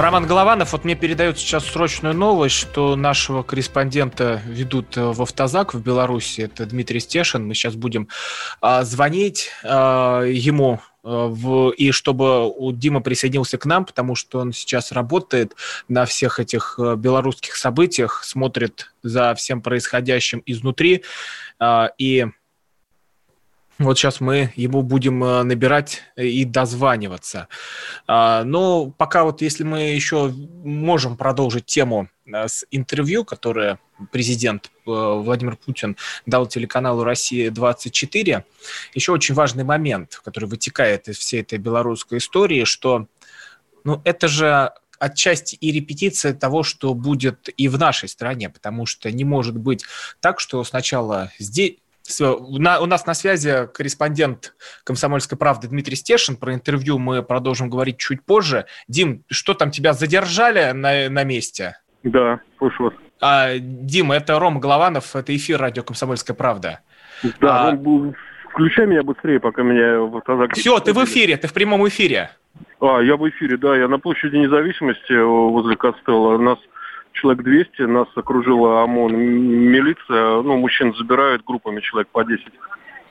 Роман Голованов, вот мне передают сейчас срочную новость, что нашего корреспондента ведут э, в автозак в Беларуси. Это Дмитрий Стешин. Мы сейчас будем а, звонить а, ему а, в, и чтобы у Дима присоединился к нам, потому что он сейчас работает на всех этих а, белорусских событиях, смотрит за всем происходящим изнутри. А, и вот сейчас мы ему будем э, набирать и дозваниваться. А, Но пока вот если мы еще можем продолжить тему э, с интервью, которое президент э, Владимир Путин дал телеканалу «Россия-24», еще очень важный момент, который вытекает из всей этой белорусской истории, что ну, это же отчасти и репетиция того, что будет и в нашей стране, потому что не может быть так, что сначала здесь все, у нас на связи корреспондент «Комсомольской правды» Дмитрий Стешин. Про интервью мы продолжим говорить чуть позже. Дим, что там, тебя задержали на, на месте? Да, слышу вас. А, Дим, это Рома Голованов, это эфир радио «Комсомольская правда». Да, а... ну, включай меня быстрее, пока меня. Все, ты в эфире, ты в прямом эфире. А, я в эфире, да, я на площади независимости возле Костелла. Нас человек 200, нас окружила ОМОН, милиция, ну, мужчин забирают группами человек по 10,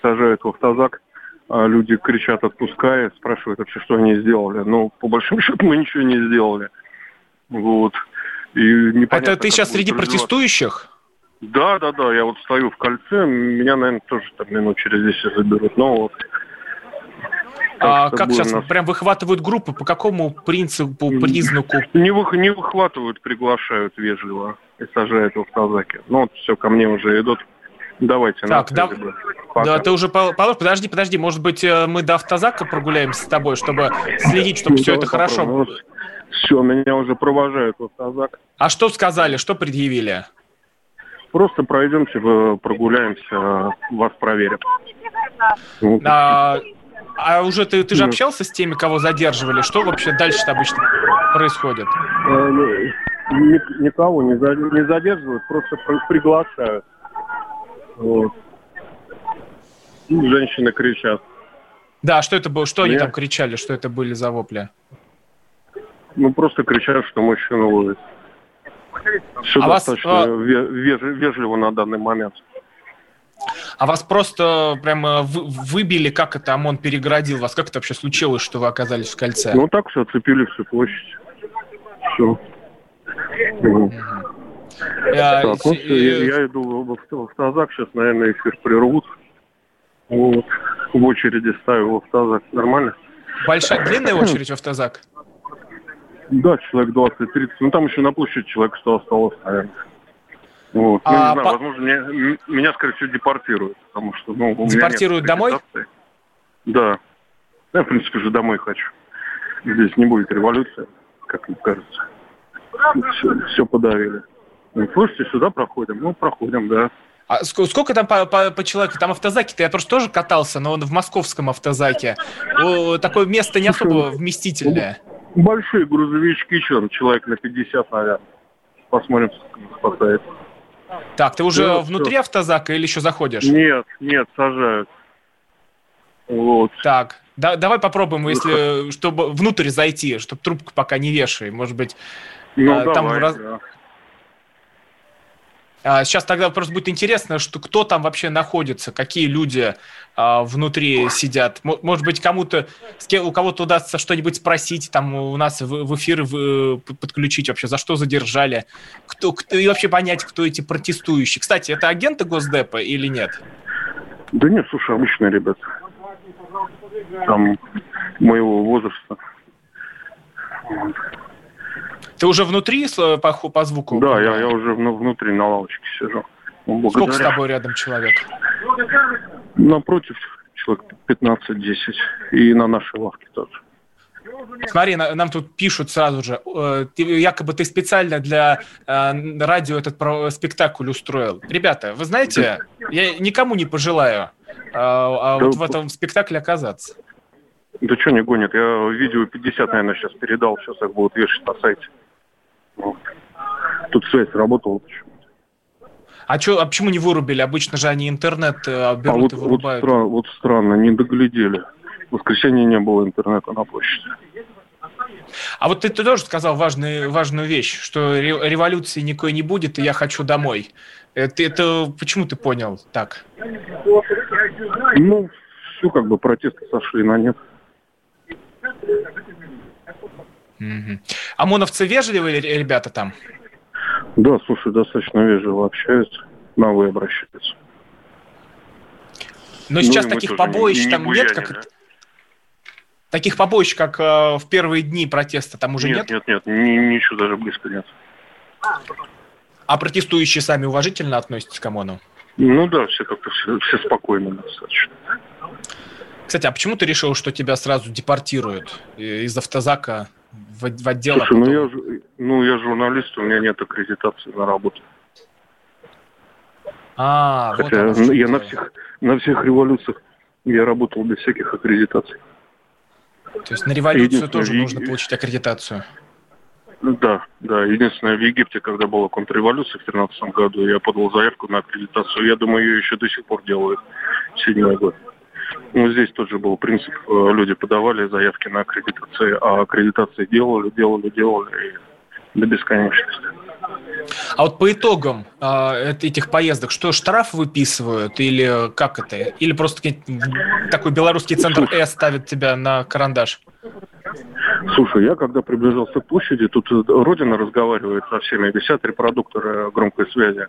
сажают в автозак, а люди кричат «отпускай», спрашивают вообще, что они сделали. Ну, по большому счету, мы ничего не сделали. Вот. И непонятно, Это ты сейчас среди протестующих? Да, да, да, я вот стою в кольце, меня, наверное, тоже там минут через 10 заберут. Но вот а как сейчас нас... прям выхватывают группы? По какому принципу, признаку? Не, вы, не выхватывают, приглашают вежливо и сажают в автозаке. Ну вот все, ко мне уже идут. Давайте. Так, да, да, ты уже положь. Подожди, подожди, может быть, э, мы до автозака прогуляемся с тобой, чтобы следить, чтобы ну, все это хорошо было. Все, меня уже провожают в автозак. А что сказали, что предъявили? Просто пройдемте, прогуляемся, вас проверят. А, а уже ты, ты же ну. общался с теми, кого задерживали? Что вообще дальше-то обычно происходит? Э, никого не, задерживают, просто приглашают. Вот. Женщины кричат. Да, что это было? Что Нет. они там кричали? Что это были за вопли? Ну, просто кричат, что мужчину ловят. Все а достаточно вас... вежливо на данный момент. А вас просто прямо выбили, как это ОМОН перегородил вас? Как это вообще случилось, что вы оказались в кольце? Ну так все, оцепили всю площадь. Все. Я, так, ну, я, я иду в, в автозак, сейчас, наверное, эфир прервут. Вот. В очереди ставил в автозак. Нормально? Большая, длинная очередь в автозак? Да, человек 20-30. Ну, там еще на площади человек 100 осталось, наверное. Вот. Ну, а, не знаю, по... возможно, меня, меня, скорее всего, депортируют, потому что, ну, у Депортируют меня домой? Да. Я, в принципе, уже домой хочу. Здесь не будет революции, как мне кажется. Все, все подавили. Ну, слушайте, сюда проходим. Ну, проходим, да. А сколько там по, по, по человеку? Там автозаки-то я просто тоже катался, но он в московском автозаке. О, такое место не особо вместительное. Большие грузовички, что человек на 50, наверное. Посмотрим, сколько хватает. Так, ты уже да, внутри все. автозака или еще заходишь? Нет, нет, сажают. Вот. Так, да, давай попробуем, если чтобы внутрь зайти, чтобы трубку пока не вешай, может быть. Ну, а, давай, там раз... да. А, сейчас тогда просто будет интересно, что кто там вообще находится, какие люди а, внутри сидят. Может быть, кому-то, у кого-то удастся что-нибудь спросить, там у нас в, в эфир в, подключить вообще, за что задержали, кто, кто, и вообще понять, кто эти протестующие. Кстати, это агенты Госдепа или нет? Да нет, слушай, обычные ребята. Там моего возраста. Ты уже внутри по, по звуку? Да, я, я уже внутри на лавочке сижу. Ну, Сколько с тобой рядом человек? Напротив человек 15-10. И на нашей лавке тоже. Смотри, нам тут пишут сразу же, э, якобы ты специально для э, радио этот спектакль устроил. Ребята, вы знаете, Я никому не пожелаю а, а да, вот в этом спектакле оказаться. Да что не гонит? Я видео 50, наверное, сейчас передал. Сейчас их будут вешать на сайте. Тут связь работала почему а, чё, а почему не вырубили? Обычно же они интернет э, берут а вот, и вырубают. Вот, странно, вот странно, не доглядели. В воскресенье не было интернета на площади. А вот ты, ты тоже сказал важную, важную вещь, что революции никакой не будет, и я хочу домой. Это, это почему ты понял так? Ну, все как бы протесты сошли на нет. Угу. ОМОНовцы вежливые ребята там? Да, слушай, достаточно вежливо общаются, на вы обращаются. Но сейчас ну, таких побоищ не, там не нет, как... Да? Таких побоищ, как э, в первые дни протеста, там уже нет? Нет, нет, нет, ни, ничего даже близко нет. А протестующие сами уважительно относятся к ОМОНу? Ну да, все как-то все, все спокойно достаточно. Кстати, а почему ты решил, что тебя сразу депортируют из автозака в, в отдел? Слушай, ну, я, ну я журналист, у меня нет аккредитации на работу. А, Хотя вот я на всех, на всех революциях я работал без всяких аккредитаций. То есть на революцию тоже в... нужно получить аккредитацию? Да, да. Единственное, в Египте, когда была контрреволюция в 2013 году, я подал заявку на аккредитацию. Я думаю, ее еще до сих пор делают. Седьмой год. Ну, здесь тот же был принцип. Э, люди подавали заявки на аккредитацию, а аккредитации делали, делали, делали и до бесконечности. А вот по итогам э, этих поездок, что штраф выписывают или как это? Или просто такой белорусский центр С ставит тебя на карандаш? Слушай, я когда приближался к площади, тут Родина разговаривает со всеми, висят репродукторы громкой связи.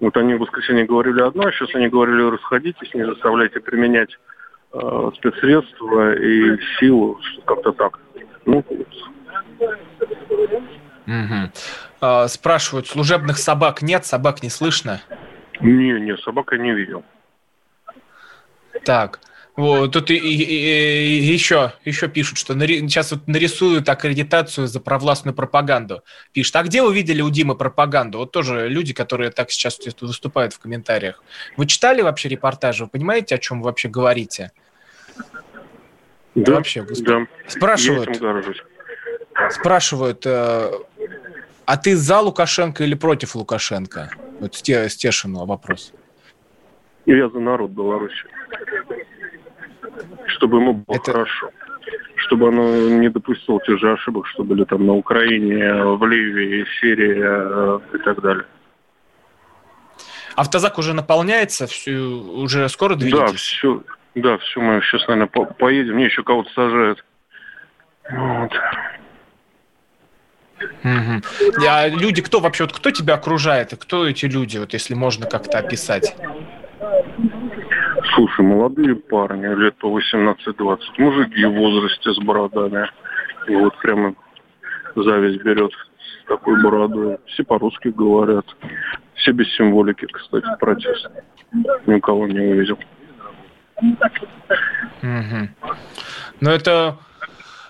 Вот они в воскресенье говорили одно, а сейчас они говорили, расходитесь, не заставляйте применять э, спецсредства и силу, как-то так. Ну, Угу. А, спрашивают, служебных собак нет, собак не слышно? Не, не, собак я не видел. Так, вот, тут и, и, и, еще, еще пишут, что нари, сейчас вот нарисуют аккредитацию за провластную пропаганду. Пишут, а где вы видели у Димы пропаганду? Вот тоже люди, которые так сейчас выступают в комментариях. Вы читали вообще репортажи? Вы понимаете, о чем вы вообще говорите? Да, вообще, да. Спрашивают, спрашивают, э, а ты за Лукашенко или против Лукашенко? Вот Стешину вопрос. Я за народ Беларуси. Чтобы ему было Это... хорошо. Чтобы оно не допустило тех же ошибок, что были там на Украине, в Ливии, Сирии э, и так далее. Автозак уже наполняется, все, уже скоро двигаетесь? Да, все, да, все, мы сейчас, наверное, по поедем. Мне еще кого-то сажают. Вот. Угу. А люди, кто вообще, вот кто тебя окружает, и кто эти люди, вот если можно как-то описать? Слушай, молодые парни, лет по 18-20, мужики в возрасте с бородами. И вот прямо зависть берет с такой бородой. Все по-русски говорят. Все без символики, кстати, протест. Никого не увидел. Угу. Но это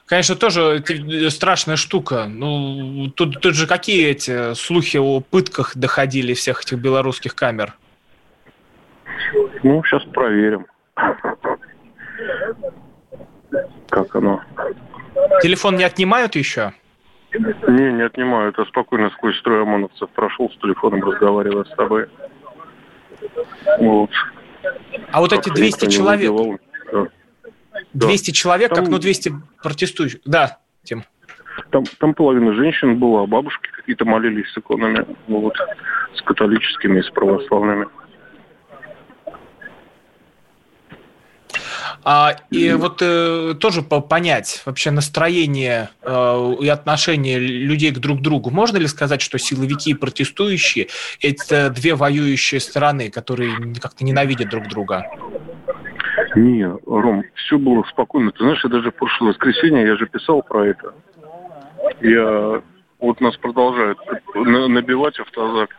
конечно, тоже страшная штука. Ну, тут, тут же какие эти слухи о пытках доходили всех этих белорусских камер? Ну, сейчас проверим. Как оно? Телефон не отнимают еще? Не, не отнимают. Я спокойно сквозь строй ОМОНовцев прошел с телефоном, разговаривая с тобой. Вот. А вот эти 200 человек... Да. 200 да. человек, там, как ну 200 протестующих. Да, Тим. Там, там половина женщин была, бабушки какие-то молились с иконами, вот, с католическими и с православными. А, и вот э, тоже по понять вообще настроение э, и отношение людей к друг другу. Можно ли сказать, что силовики и протестующие – это две воюющие стороны, которые как-то ненавидят друг друга? Не, Ром, все было спокойно. Ты знаешь, я даже в прошлое воскресенье, я же писал про это. Я, вот нас продолжают набивать автозак.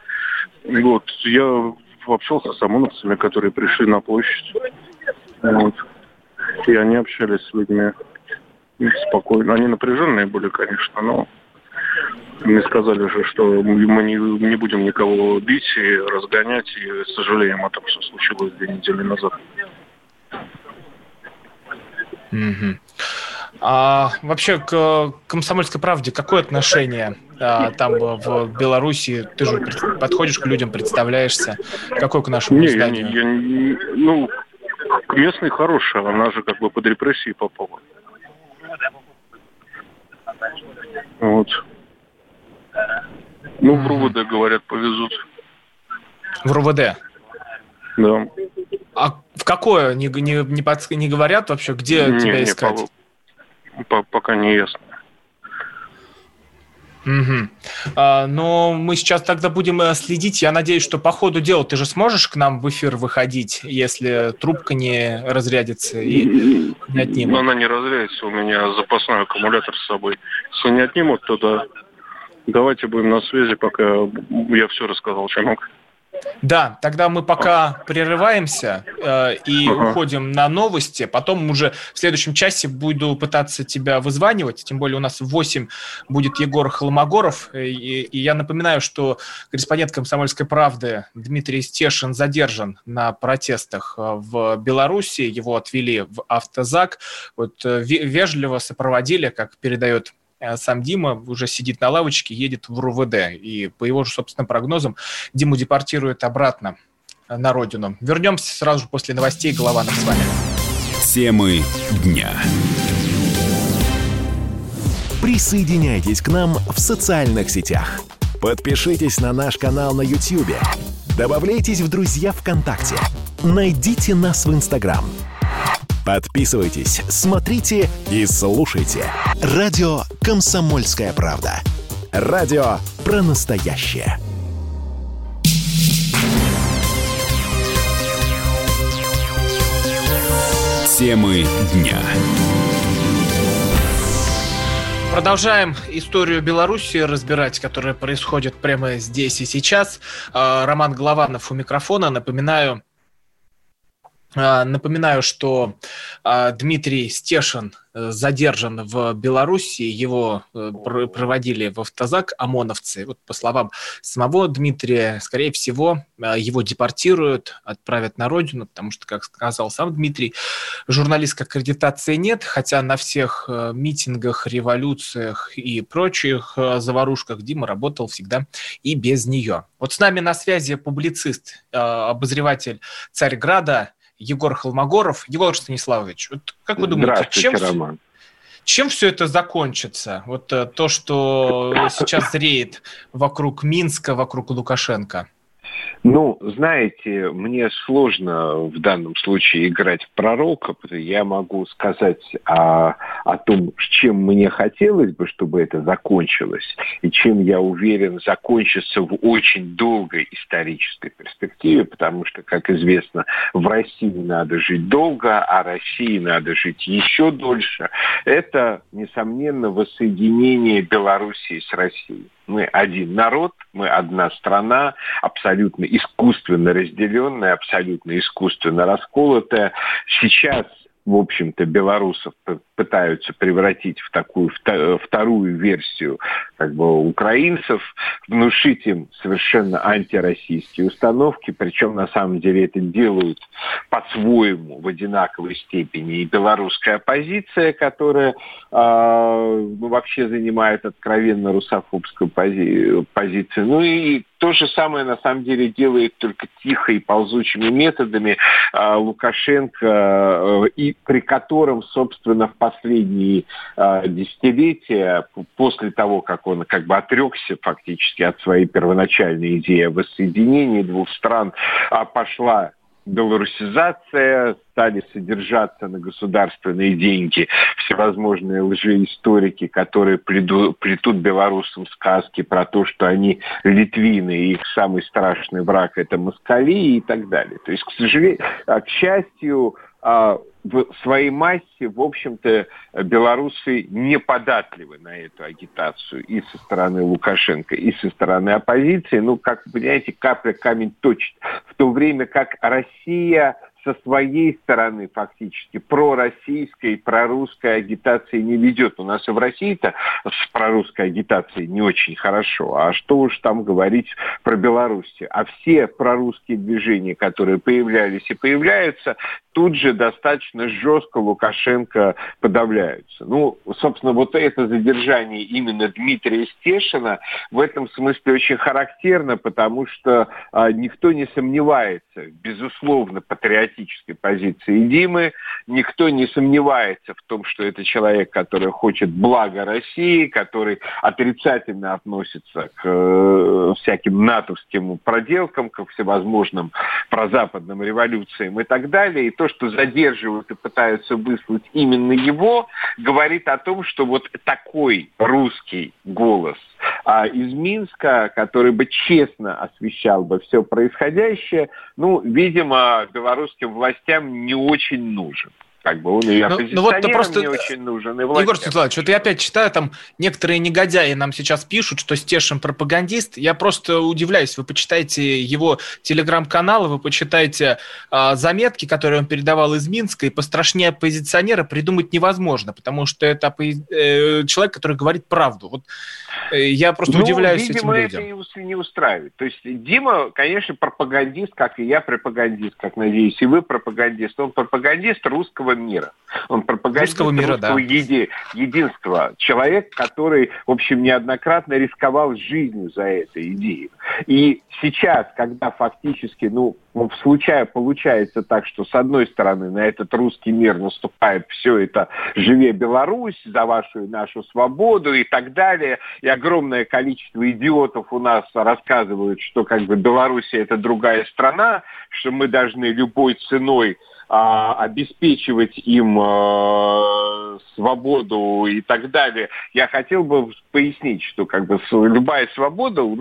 Вот, я общался с ОМОНовцами, которые пришли на площадь. Вот. И они общались с людьми спокойно. Они напряженные были, конечно, но Мне сказали же, что мы не, не будем никого бить и разгонять, и сожалеем о том, что случилось две недели назад. Угу. А вообще к комсомольской правде какое отношение а, там в Беларуси? Ты же подходишь к людям, представляешься. Какое к нашему не, изданию? Я, я, ну, местный хороший, она же как бы под репрессии попала. Вот. Ну, в РУВД, говорят, повезут. В РУВД? Да. А в какое? Не, не, не, под, не говорят вообще, где не, тебя искать? Не, по, пока не ясно. Угу. Но мы сейчас тогда будем э, следить. Я надеюсь, что по ходу дела ты же сможешь к нам в эфир выходить, если трубка не разрядится и не отнимут. Она не разрядится, у меня запасной аккумулятор с собой. Если не отнимут, то да. Давайте будем на связи, пока я все рассказал, что мог. Да, тогда мы пока прерываемся э, и ага. уходим на новости. Потом уже в следующем часе буду пытаться тебя вызванивать. Тем более у нас в 8 будет Егор Холмогоров. И, и я напоминаю, что корреспондент «Комсомольской правды» Дмитрий Стешин задержан на протестах э, в Беларуси. Его отвели в автозак. Вот э, вежливо сопроводили, как передает Э, сам Дима уже сидит на лавочке, едет в РУВД. И по его же собственным прогнозам Диму депортируют обратно на родину. Вернемся сразу же после новостей. Голованов с вами. Темы дня. Присоединяйтесь к нам в социальных сетях. Подпишитесь на наш канал на YouTube. Добавляйтесь в друзья ВКонтакте. Найдите нас в Инстаграм – Подписывайтесь, смотрите и слушайте. Радио «Комсомольская правда». Радио про настоящее. Темы дня. Продолжаем историю Беларуси разбирать, которая происходит прямо здесь и сейчас. А, Роман Голованов у микрофона. Напоминаю, напоминаю, что а, Дмитрий Стешин э, задержан в Беларуси, его э, проводили в автозак ОМОНовцы. Вот по словам самого Дмитрия, скорее всего, а, его депортируют, отправят на родину, потому что, как сказал сам Дмитрий, журналистской аккредитации нет, хотя на всех э, митингах, революциях и прочих заварушках Дима работал всегда и без нее. Вот с нами на связи публицист, обозреватель Царьграда Егор Холмогоров. Егор Станиславович, вот как вы думаете, чем, Роман. чем все это закончится? Вот э, то, что сейчас зреет вокруг Минска, вокруг Лукашенко. Ну, знаете, мне сложно в данном случае играть в пророка, я могу сказать о, о том, чем мне хотелось бы, чтобы это закончилось, и чем, я уверен, закончится в очень долгой исторической перспективе, потому что, как известно, в России надо жить долго, а России надо жить еще дольше. Это, несомненно, воссоединение Белоруссии с Россией. Мы один народ, мы одна страна, абсолютно искусственно разделенная, абсолютно искусственно расколотая. Сейчас в общем-то, белорусов пытаются превратить в такую вторую версию как бы, украинцев, внушить им совершенно антироссийские установки, причем на самом деле это делают по-своему в одинаковой степени. И белорусская оппозиция, которая э, вообще занимает откровенно русофобскую пози позицию, ну и то же самое на самом деле делает только тихо и ползучими методами э, Лукашенко, э, и при котором, собственно, в последние э, десятилетия, после того, как он как бы отрекся фактически от своей первоначальной идеи о воссоединении двух стран, э, пошла белорусизация, стали содержаться на государственные деньги всевозможные лжеисторики, которые приду, плетут белорусам сказки про то, что они литвины, и их самый страшный враг это москали и так далее. То есть, к сожалению, к счастью, а, в своей массе, в общем-то, белорусы не податливы на эту агитацию и со стороны Лукашенко, и со стороны оппозиции. Ну, как, понимаете, капля камень точит. В то время как Россия со своей стороны фактически пророссийской, прорусской агитации не ведет. У нас и в России-то с прорусской агитацией не очень хорошо. А что уж там говорить про Беларусь? А все прорусские движения, которые появлялись и появляются, тут же достаточно жестко Лукашенко подавляются. Ну, собственно, вот это задержание именно Дмитрия Стешина в этом смысле очень характерно, потому что а, никто не сомневается, безусловно, патриотической позиции Димы, никто не сомневается в том, что это человек, который хочет блага России, который отрицательно относится к э, всяким натовским проделкам, к всевозможным прозападным революциям и так далее. И то, что задерживают и пытаются выслать именно его, говорит о том, что вот такой русский голос из Минска, который бы честно освещал бы все происходящее, ну, видимо, белорусским властям не очень нужен как бы он и ну, ну вот просто... не очень нужен. И Егор Светланович, вот я опять читаю, там некоторые негодяи нам сейчас пишут, что Стешин пропагандист. Я просто удивляюсь. Вы почитайте его телеграм-канал, вы почитайте а, заметки, которые он передавал из Минска, и пострашнее оппозиционера придумать невозможно, потому что это э, человек, который говорит правду. Вот э, я просто ну, удивляюсь видимо, этим людям. это не, не устраивает. То есть Дима, конечно, пропагандист, как и я пропагандист, как надеюсь, и вы пропагандист. Он пропагандист русского мира. Он пропагандист русского мира, да. еди, единства. Человек, который, в общем, неоднократно рисковал жизнью за эту идею. И сейчас, когда фактически, ну, случая получается так, что с одной стороны на этот русский мир наступает все это «Живе Беларусь», «За вашу и нашу свободу» и так далее, и огромное количество идиотов у нас рассказывают, что как бы Беларусь это другая страна, что мы должны любой ценой а, обеспечивать им а, свободу и так далее. Я хотел бы пояснить, что как бы любая свобода у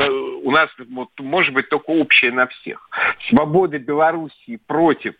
нас, вот, может быть только общая на всех. Свобода Белоруссии против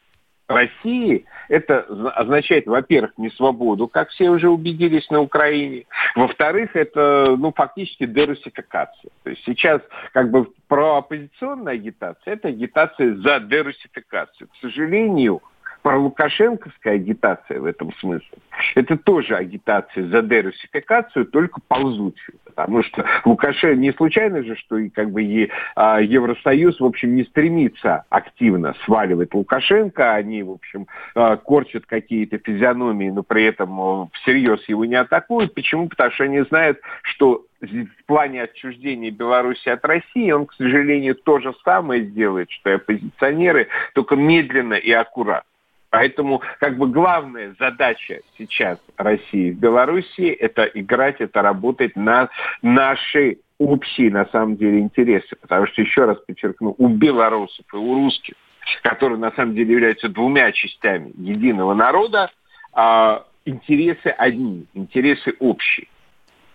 России, это означает, во-первых, не свободу, как все уже убедились на Украине. Во-вторых, это, ну, фактически дерусификация. То есть сейчас как бы прооппозиционная агитация, это агитация за дерусификацию. К сожалению, пролукашенковская агитация в этом смысле, это тоже агитация за дерусификацию, только ползучую. Потому что Лукашенко не случайно же, что и как бы и, а, Евросоюз, в общем, не стремится активно сваливать Лукашенко, они, в общем, а, корчат какие-то физиономии, но при этом всерьез его не атакуют. Почему? Потому что они знают, что в плане отчуждения Беларуси от России он, к сожалению, то же самое сделает, что и оппозиционеры, только медленно и аккуратно. Поэтому как бы главная задача сейчас России в Белоруссии это играть, это работать на наши общие на самом деле интересы. Потому что, еще раз подчеркну, у белорусов и у русских, которые на самом деле являются двумя частями единого народа, а, интересы одни, интересы общие.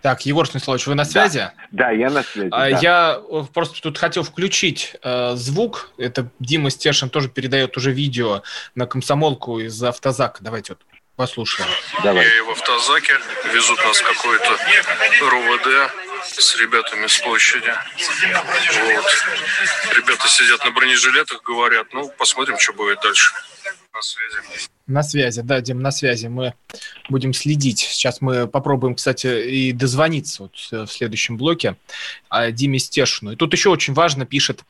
Так, Егор Станиславович, вы на связи? Да, да я на связи. А, да. Я э, просто тут хотел включить э, звук. Это Дима Стешин тоже передает уже видео на комсомолку из автозака. Давайте вот послушаем. Давай. Я в автозаке, везут нас какой-то РУВД с ребятами с площади. Вот. Ребята сидят на бронежилетах, говорят, ну, посмотрим, что будет дальше. На связи. На связи, да, Дим, на связи. Мы будем следить. Сейчас мы попробуем, кстати, и дозвониться вот в следующем блоке Диме Стешину. И тут еще очень важно пишет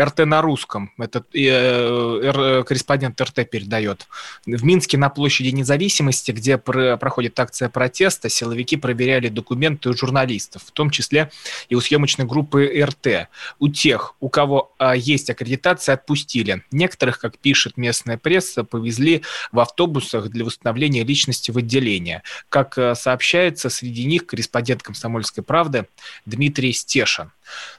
РТ на русском. Это э, корреспондент РТ передает. В Минске на площади независимости, где про, проходит акция протеста, силовики проверяли документы у журналистов, в том числе и у съемочной группы РТ. У тех, у кого а, есть аккредитация, отпустили. Некоторых, как пишет местная пресса, повезли в автобусах для восстановления личности в отделение. Как э, сообщается, среди них корреспондент «Комсомольской правды» Дмитрий Стешин.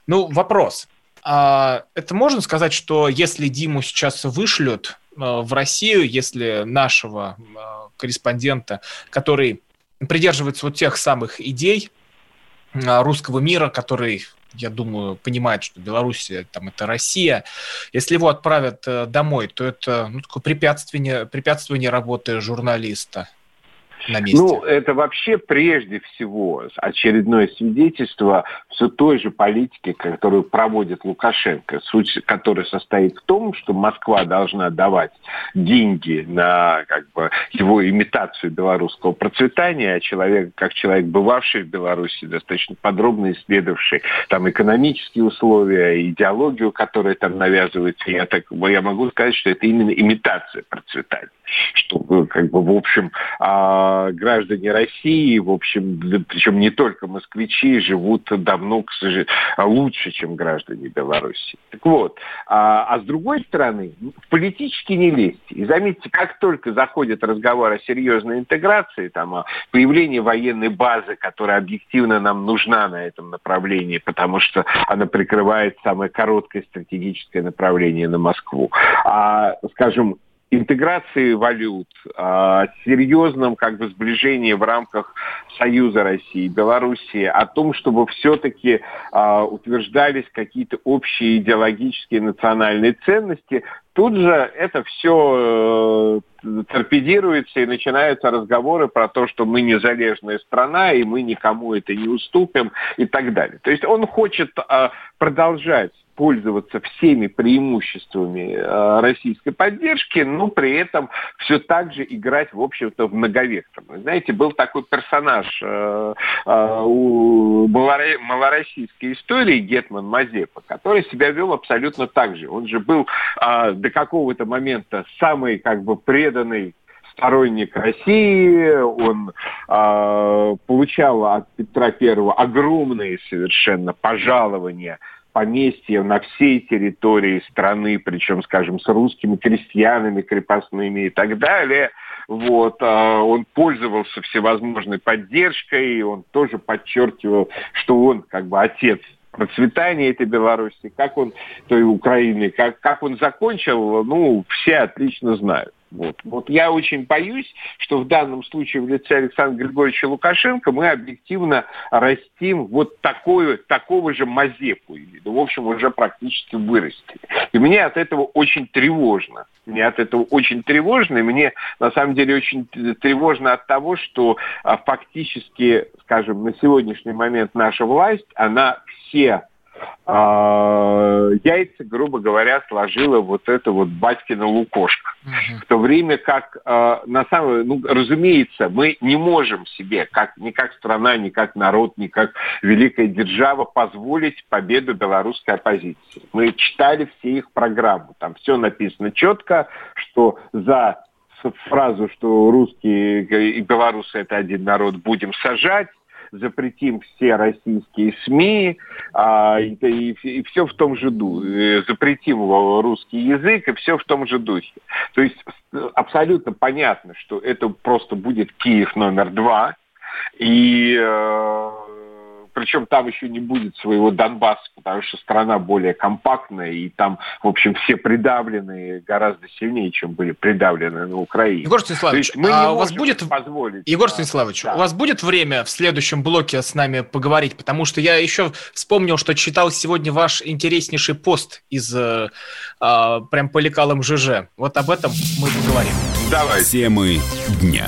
Ну, вопрос. А это можно сказать, что если Диму сейчас вышлют э, в Россию, если нашего э, корреспондента, который придерживается вот тех самых идей русского мира, который я думаю, понимает, что Белоруссия там это Россия. Если его отправят э, домой, то это ну, такое препятствие, препятствие работы журналиста. На месте? Ну, это вообще прежде всего очередное свидетельство все той же политики, которую проводит Лукашенко, суть которой состоит в том, что Москва должна давать деньги на как бы, его имитацию белорусского процветания, а человек, как человек, бывавший в Беларуси, достаточно подробно исследовавший там экономические условия, идеологию, которая там навязывается, я, так, я могу сказать, что это именно имитация процветания. Что, как бы, в общем, а, граждане России, в общем, причем не только москвичи, живут давно, к сожалению, лучше, чем граждане Беларуси. Так вот, а, а с другой стороны, политически не лезть. И заметьте, как только заходит разговор о серьезной интеграции, там, о появлении военной базы, которая объективно нам нужна на этом направлении, потому что она прикрывает самое короткое стратегическое направление на Москву. А, скажем, интеграции валют, о серьезном как бы сближении в рамках Союза России, Белоруссии, о том, чтобы все-таки э, утверждались какие-то общие идеологические национальные ценности, тут же это все э, торпедируется и начинаются разговоры про то, что мы незалежная страна и мы никому это не уступим и так далее. То есть он хочет э, продолжать пользоваться всеми преимуществами э, российской поддержки, но при этом все так же играть, в общем-то, в многовекторную. Знаете, был такой персонаж э, э, у малороссийской истории Гетман Мазепа, который себя вел абсолютно так же. Он же был до какого-то момента самый как бы преданный сторонник России, он э, получал от Петра Первого огромные совершенно пожалования поместья на всей территории страны, причем, скажем, с русскими крестьянами крепостными и так далее. Вот, а, он пользовался всевозможной поддержкой, он тоже подчеркивал, что он как бы отец процветания этой Беларуси, как он, той Украины, как, как он закончил, ну, все отлично знают. Вот. вот я очень боюсь, что в данном случае в лице Александра Григорьевича Лукашенко мы объективно растим вот такое, такого же Мазепу. Ну, в общем, уже практически вырастили. И мне от этого очень тревожно. Мне от этого очень тревожно, и мне на самом деле очень тревожно от того, что а, фактически, скажем, на сегодняшний момент наша власть, она все а, яйца, грубо говоря, сложила вот это вот батькина лукошка. Угу. В то время как, а, на самом ну, разумеется, мы не можем себе, как, ни как страна, ни как народ, ни как великая держава, позволить победу белорусской оппозиции. Мы читали все их программы, там все написано четко, что за фразу, что русские и белорусы это один народ, будем сажать, запретим все российские СМИ, а, и, и, и все в том же духе, запретим русский язык, и все в том же духе. То есть абсолютно понятно, что это просто будет Киев номер два, и э, причем там еще не будет своего Донбасса, потому что страна более компактная, и там, в общем, все придавлены гораздо сильнее, чем были придавлены на Украине. Егор Станиславович, мы а у вас будет позволить. Егор Станиславович, да. у вас будет время в следующем блоке с нами поговорить, потому что я еще вспомнил, что читал сегодня ваш интереснейший пост из э, э, прям по лекалам ЖЖ. Вот об этом мы поговорим. Давай. Темы дня.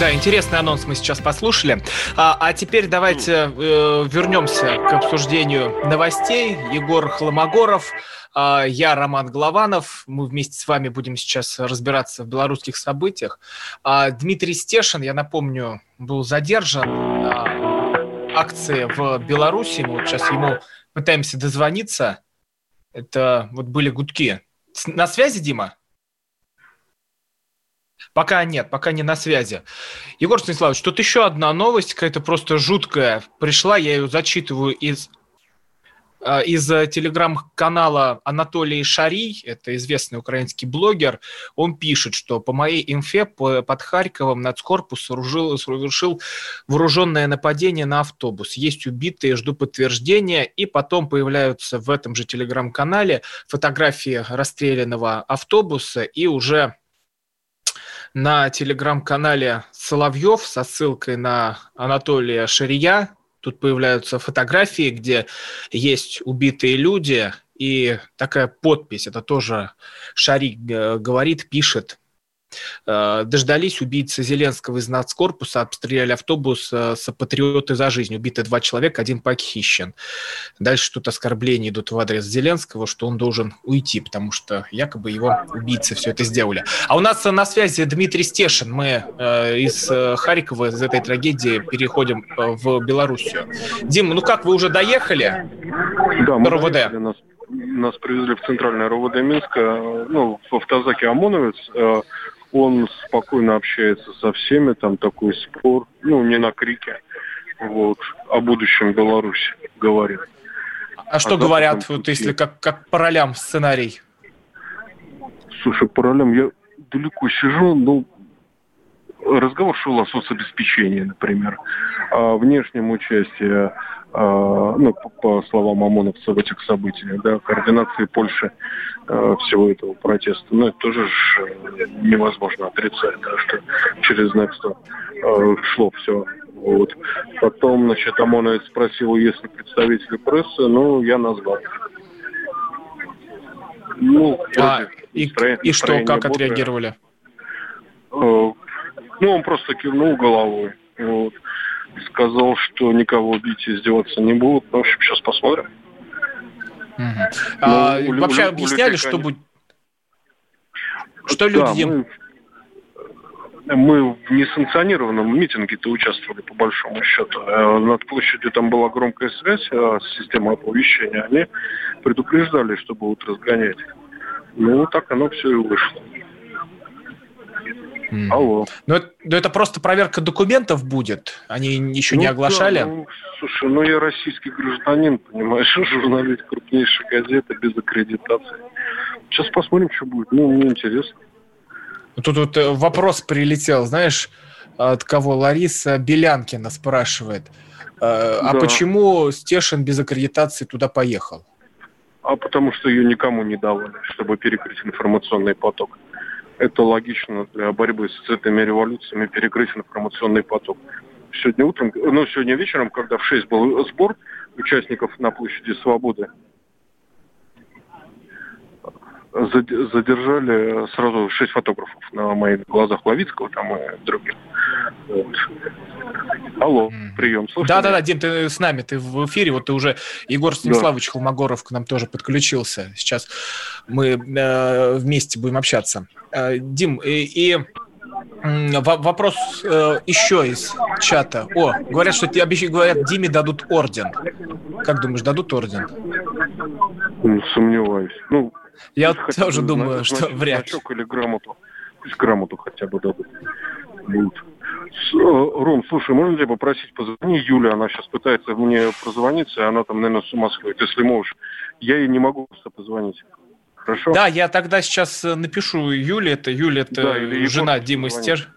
Да, интересный анонс мы сейчас послушали. А, а теперь давайте э, вернемся к обсуждению новостей. Егор Хламогоров, э, я Роман Голованов. Мы вместе с вами будем сейчас разбираться в белорусских событиях. А Дмитрий Стешин, я напомню, был задержан на акции в Беларуси. Мы вот сейчас ему пытаемся дозвониться. Это вот были гудки. На связи, Дима? Пока нет, пока не на связи. Егор Станиславович, тут еще одна новость, какая-то просто жуткая пришла, я ее зачитываю из э, из телеграм-канала Анатолий Шарий, это известный украинский блогер, он пишет, что по моей инфе под Харьковом нацкорпус совершил, совершил вооруженное нападение на автобус. Есть убитые, жду подтверждения. И потом появляются в этом же телеграм-канале фотографии расстрелянного автобуса и уже на телеграм-канале Соловьев со ссылкой на Анатолия Шария. Тут появляются фотографии, где есть убитые люди, и такая подпись, это тоже Шарик э, говорит, пишет, дождались убийцы Зеленского из нацкорпуса, обстреляли автобус э, с «Патриоты за жизнь». Убиты два человека, один похищен. Дальше тут оскорбления идут в адрес Зеленского, что он должен уйти, потому что якобы его убийцы все это сделали. А у нас на связи Дмитрий Стешин. Мы э, из Харькова, из этой трагедии переходим в Белоруссию. Дим, ну как, вы уже доехали? Да, мы РОВД? Нас, нас привезли в центральное РОВД Минска, ну, в автозаке ОМОНовец он спокойно общается со всеми, там такой спор, ну, не на крике, вот, о будущем Беларуси говорит. А что а говорят, вот если как, как по ролям сценарий? Слушай, по ролям я далеко сижу, ну, разговор шел о соцобеспечении, например, о внешнем участии ну, по, словам ОМОНовца в этих событиях, да, координации Польши э, всего этого протеста. Ну, это тоже э, невозможно отрицать, да, что через Нексту э, шло все. Вот. Потом, значит, ОМОНовец спросил, есть ли представители прессы, ну, я назвал. Ну, а, и, и что, как бодрое. отреагировали? Э, ну, он просто кивнул головой. Вот сказал, что никого бить и издеваться не будут. Ну, в общем, сейчас посмотрим. Угу. А, ну, вообще у, объясняли, что будет... Что люди... Да, мы, мы в несанкционированном митинге-то участвовали, по большому счету. Э, над площадью там была громкая связь а система оповещения. Они предупреждали, что будут разгонять. Ну, так оно все и вышло. Mm. Алло. Но это, но это просто проверка документов будет? Они еще ну, не оглашали? Да, ну, слушай, ну я российский гражданин, понимаешь, журналист крупнейшей газеты без аккредитации. Сейчас посмотрим, что будет. Ну, мне интересно. Тут вот э, вопрос прилетел, знаешь, от кого? Лариса Белянкина спрашивает. Э, а да. почему Стешин без аккредитации туда поехал? А потому что ее никому не давали, чтобы перекрыть информационный поток это логично для борьбы с этими революциями перекрыть информационный поток. Сегодня утром, ну, сегодня вечером, когда в 6 был сбор участников на площади Свободы, задержали сразу шесть фотографов на моих глазах Ловицкого там и других. Вот. Алло, прием, слушай. Да-да-да, Дим, ты с нами, ты в эфире, вот ты уже, Егор Станиславович да. Холмогоров к нам тоже подключился. Сейчас мы э, вместе будем общаться. Э, Дим, и, и вопрос э, еще из чата. О, говорят, что тебе говорят, Диме дадут орден. Как думаешь, дадут орден? Сомневаюсь. Ну, я вот тоже думаю, значит, что вряд ли. или грамоту. Пусть грамоту хотя бы дадут. Вот. Э, Ром, слушай, можно тебя попросить, позвони Юле, она сейчас пытается мне прозвониться, она там, наверное, с ума сходит, если можешь. Я ей не могу просто позвонить. Хорошо? Да, я тогда сейчас э, напишу Юле, это Юля, это да, жена Димы Стеж...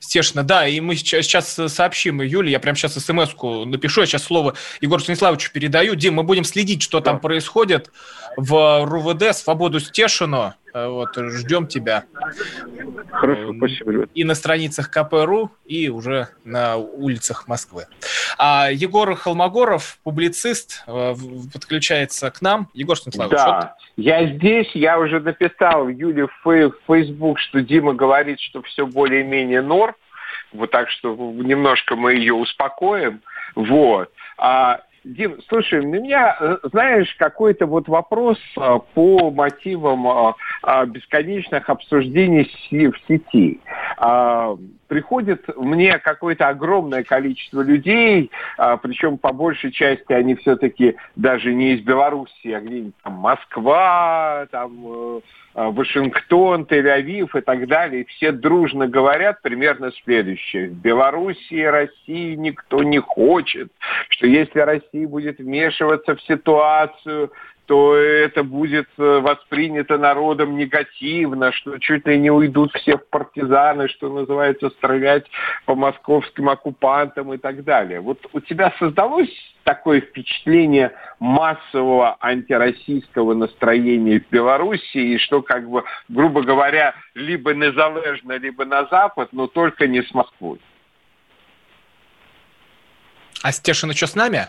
Стешина, да, и мы сейчас сообщим Юле, я прямо сейчас смс-ку напишу, я сейчас слово Егору Станиславовичу передаю. Дим, мы будем следить, что да. там происходит в РУВД, свободу Стешину. Э, вот, ждем тебя. Хорошо, спасибо, ребят. И на страницах КПРУ, и уже на улицах Москвы. А Егор Холмогоров, публицист, э, подключается к нам. Егор Станиславович. Да, вот... я здесь, я уже написал Юле в Facebook, что Дима говорит, что все более-менее норм. вот так что немножко мы ее успокоим. Вот. А Дим, слушай, у меня, э, знаешь, какой-то вот вопрос а, по мотивам а, а, бесконечных обсуждений в сети. Приходит мне какое-то огромное количество людей, причем по большей части они все-таки даже не из Беларуси, а где-нибудь там Москва, там э, Вашингтон, Тель-Авив и так далее. Все дружно говорят примерно следующее. В Беларуси и России никто не хочет, что если Россия будет вмешиваться в ситуацию, то это будет э, воспринято народом негативно, что чуть ли не уйдут все в партизаны, что называется, стрелять по московским оккупантам и так далее. Вот у тебя создалось такое впечатление массового антироссийского настроения в Беларуси, и что, как бы, грубо говоря, либо незалежно, либо на Запад, но только не с Москвой. А Стешин еще с нами?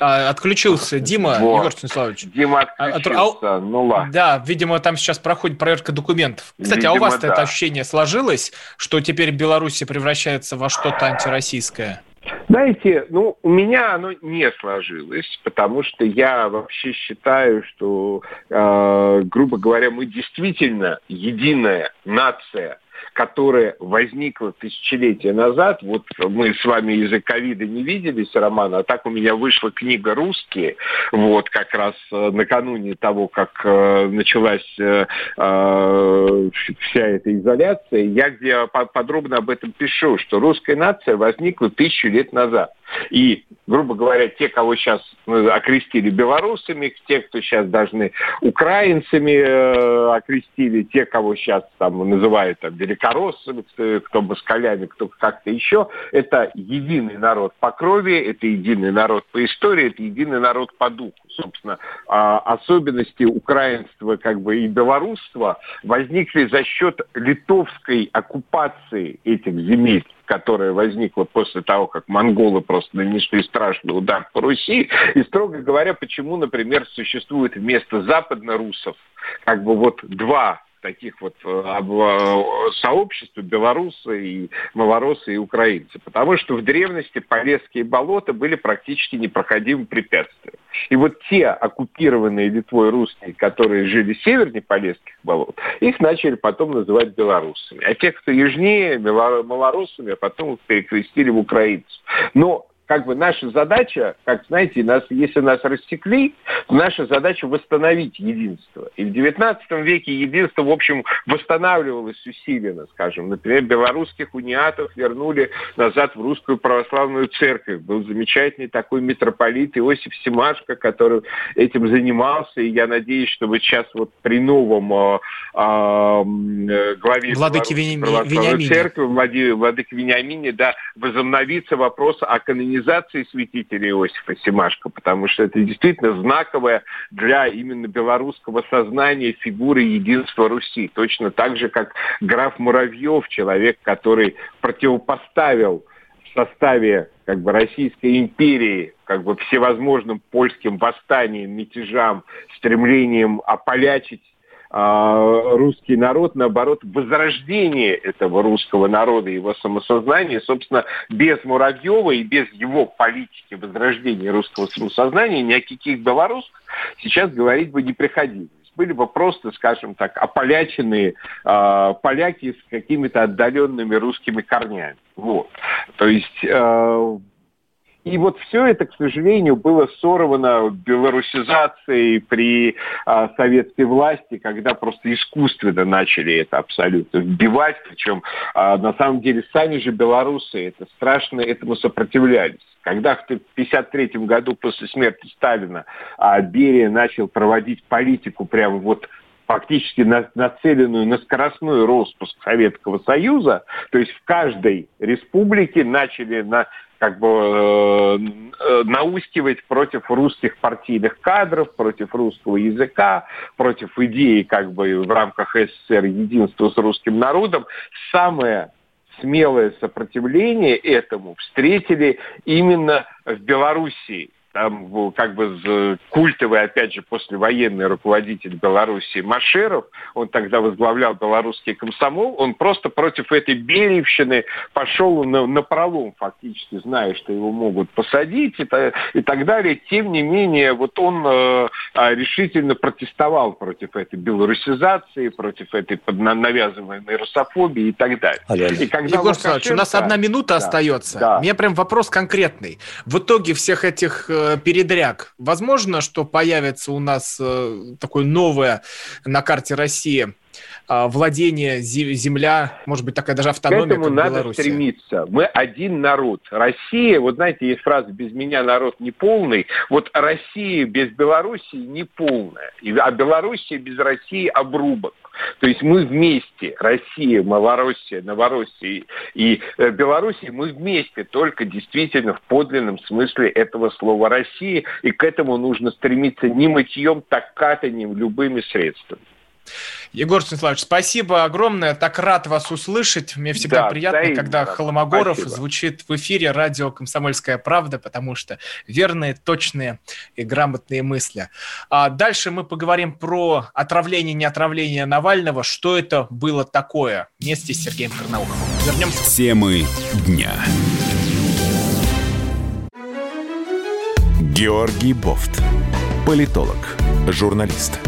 А, отключился Дима, вот. Егор Станиславович. Дима а, отключился, а, ну ладно. Да, видимо, там сейчас проходит проверка документов. Кстати, видимо, а у вас да. это ощущение сложилось, что теперь Беларусь превращается во что-то антироссийское? Знаете, ну, у меня оно не сложилось, потому что я вообще считаю, что, э, грубо говоря, мы действительно единая нация – которая возникла тысячелетия назад. Вот мы с вами из-за ковида не виделись, Роман, а так у меня вышла книга «Русские», вот как раз э, накануне того, как э, началась э, э, вся эта изоляция, я где подробно об этом пишу, что русская нация возникла тысячу лет назад. И, грубо говоря, те, кого сейчас ну, окрестили белорусами, те, кто сейчас должны украинцами э, окрестили, те, кого сейчас там называют там, великороссами, кто, москалями, кто как-то еще, это единый народ по крови, это единый народ по истории, это единый народ по духу. Собственно, э, особенности украинства как бы, и белорусства возникли за счет литовской оккупации этих земель которая возникла после того, как монголы просто нанесли страшный удар по Руси. И, строго говоря, почему, например, существует вместо западно-русов как бы вот два таких вот э, э, сообществ, белорусы и малоросы и украинцы. Потому что в древности Полесские болота были практически непроходимым препятствием. И вот те оккупированные Литвой русские, которые жили севернее Полесских болот, их начали потом называть белорусами. А те, кто южнее, малоросами, а потом их перекрестили в украинцев. Но как бы наша задача, как знаете, нас, если нас рассекли, наша задача восстановить единство. И в XIX веке единство, в общем, восстанавливалось усиленно, скажем. Например, белорусских униатов вернули назад в русскую православную церковь. Был замечательный такой митрополит Иосиф Семашко, который этим занимался. И я надеюсь, что вот сейчас вот при новом э, э, главе Владыки Вениамине. церкви, Владыке Вениамине, да, возобновится вопрос о канонизации канонизации святителя Иосифа Семашко, потому что это действительно знаковая для именно белорусского сознания фигура единства Руси. Точно так же, как граф Муравьев, человек, который противопоставил в составе как бы Российской империи как бы всевозможным польским восстаниям, мятежам, стремлением ополячить русский народ, наоборот, возрождение этого русского народа, его самосознания. Собственно, без Муравьева и без его политики возрождения русского самосознания ни о каких белорусах сейчас говорить бы не приходилось были бы просто, скажем так, ополяченные э, поляки с какими-то отдаленными русскими корнями. Вот. То есть э, и вот все это, к сожалению, было сорвано белорусизацией при а, советской власти, когда просто искусственно начали это абсолютно вбивать. Причем а, на самом деле сами же белорусы это страшно этому сопротивлялись. Когда в 1953 году после смерти Сталина а, Берия начал проводить политику прямо вот фактически на, нацеленную на скоростной распуск Советского Союза, то есть в каждой республике начали на как бы э, э, наускивать против русских партийных кадров, против русского языка, против идеи как бы в рамках СССР единства с русским народом. Самое смелое сопротивление этому встретили именно в Белоруссии там как бы культовый, опять же, послевоенный руководитель Беларуси Машеров, он тогда возглавлял белорусский комсомол, он просто против этой Бериевщины пошел на, на пролом фактически, зная, что его могут посадить и, и так далее. Тем не менее, вот он э, а, решительно протестовал против этой белорусизации, против этой навязываемой русофобии и так далее. Алло, И когда Егор Лукашенко... у нас одна минута да, остается. Да. У меня прям вопрос конкретный. В итоге всех этих э, передряг, возможно, что появится у нас э, такое новое на карте России владение, земля, может быть, такая даже автономия, К этому надо Беларуси. стремиться. Мы один народ. Россия, вот знаете, есть фраза «без меня народ не полный». Вот Россия без Белоруссии не полная. А Белоруссия без России обрубок. То есть мы вместе, Россия, Малороссия, Новороссия и э, Белоруссия, мы вместе только действительно в подлинном смысле этого слова Россия, и к этому нужно стремиться не мытьем, так катанием, любыми средствами. Егор Станиславович, спасибо огромное. Так рад вас услышать. Мне всегда да, приятно, да, когда да, Холмогоров спасибо. звучит в эфире радио «Комсомольская правда», потому что верные, точные и грамотные мысли. А дальше мы поговорим про отравление, не отравление Навального. Что это было такое? Вместе с Сергеем Карнауховым. Вернемся. Темы дня. Георгий Бофт. Политолог, журналист –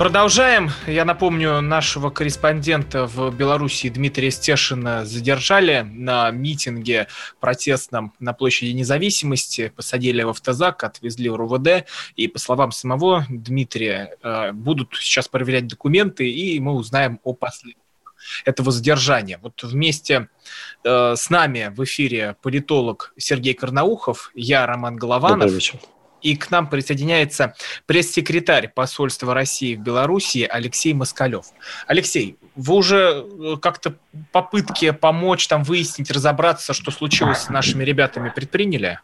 Продолжаем. Я напомню, нашего корреспондента в Беларуси Дмитрия Стешина задержали на митинге протестном на площади независимости, посадили в автозак, отвезли в РУВД, и по словам самого Дмитрия, э, будут сейчас проверять документы, и мы узнаем о последствиях этого задержания. Вот вместе э, с нами в эфире политолог Сергей Карнаухов, я Роман Голованов. Добрый вечер. И к нам присоединяется пресс-секретарь посольства России в Беларуси Алексей Москалев. Алексей, вы уже э, как-то попытки помочь, там выяснить, разобраться, что случилось с нашими ребятами, предприняли?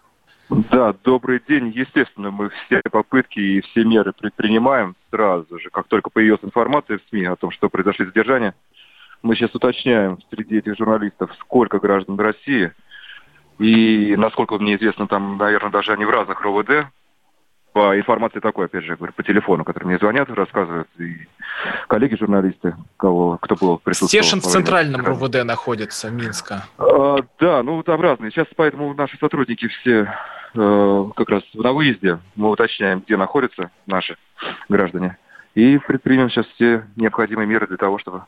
Да, добрый день. Естественно, мы все попытки и все меры предпринимаем сразу же, как только появилась информация в СМИ о том, что произошли задержания. Мы сейчас уточняем среди этих журналистов, сколько граждан России. И, насколько мне известно, там, наверное, даже они в разных РОВД, по информации такой, опять же, говорю, по телефону, который мне звонят, рассказывают, и коллеги-журналисты, кого, кто был присутствовал. Стешин в центральном РУВД находится, Минска. А, да, ну там разные. Сейчас поэтому наши сотрудники все э, как раз на выезде. Мы уточняем, где находятся наши граждане. И предпримем сейчас все необходимые меры для того, чтобы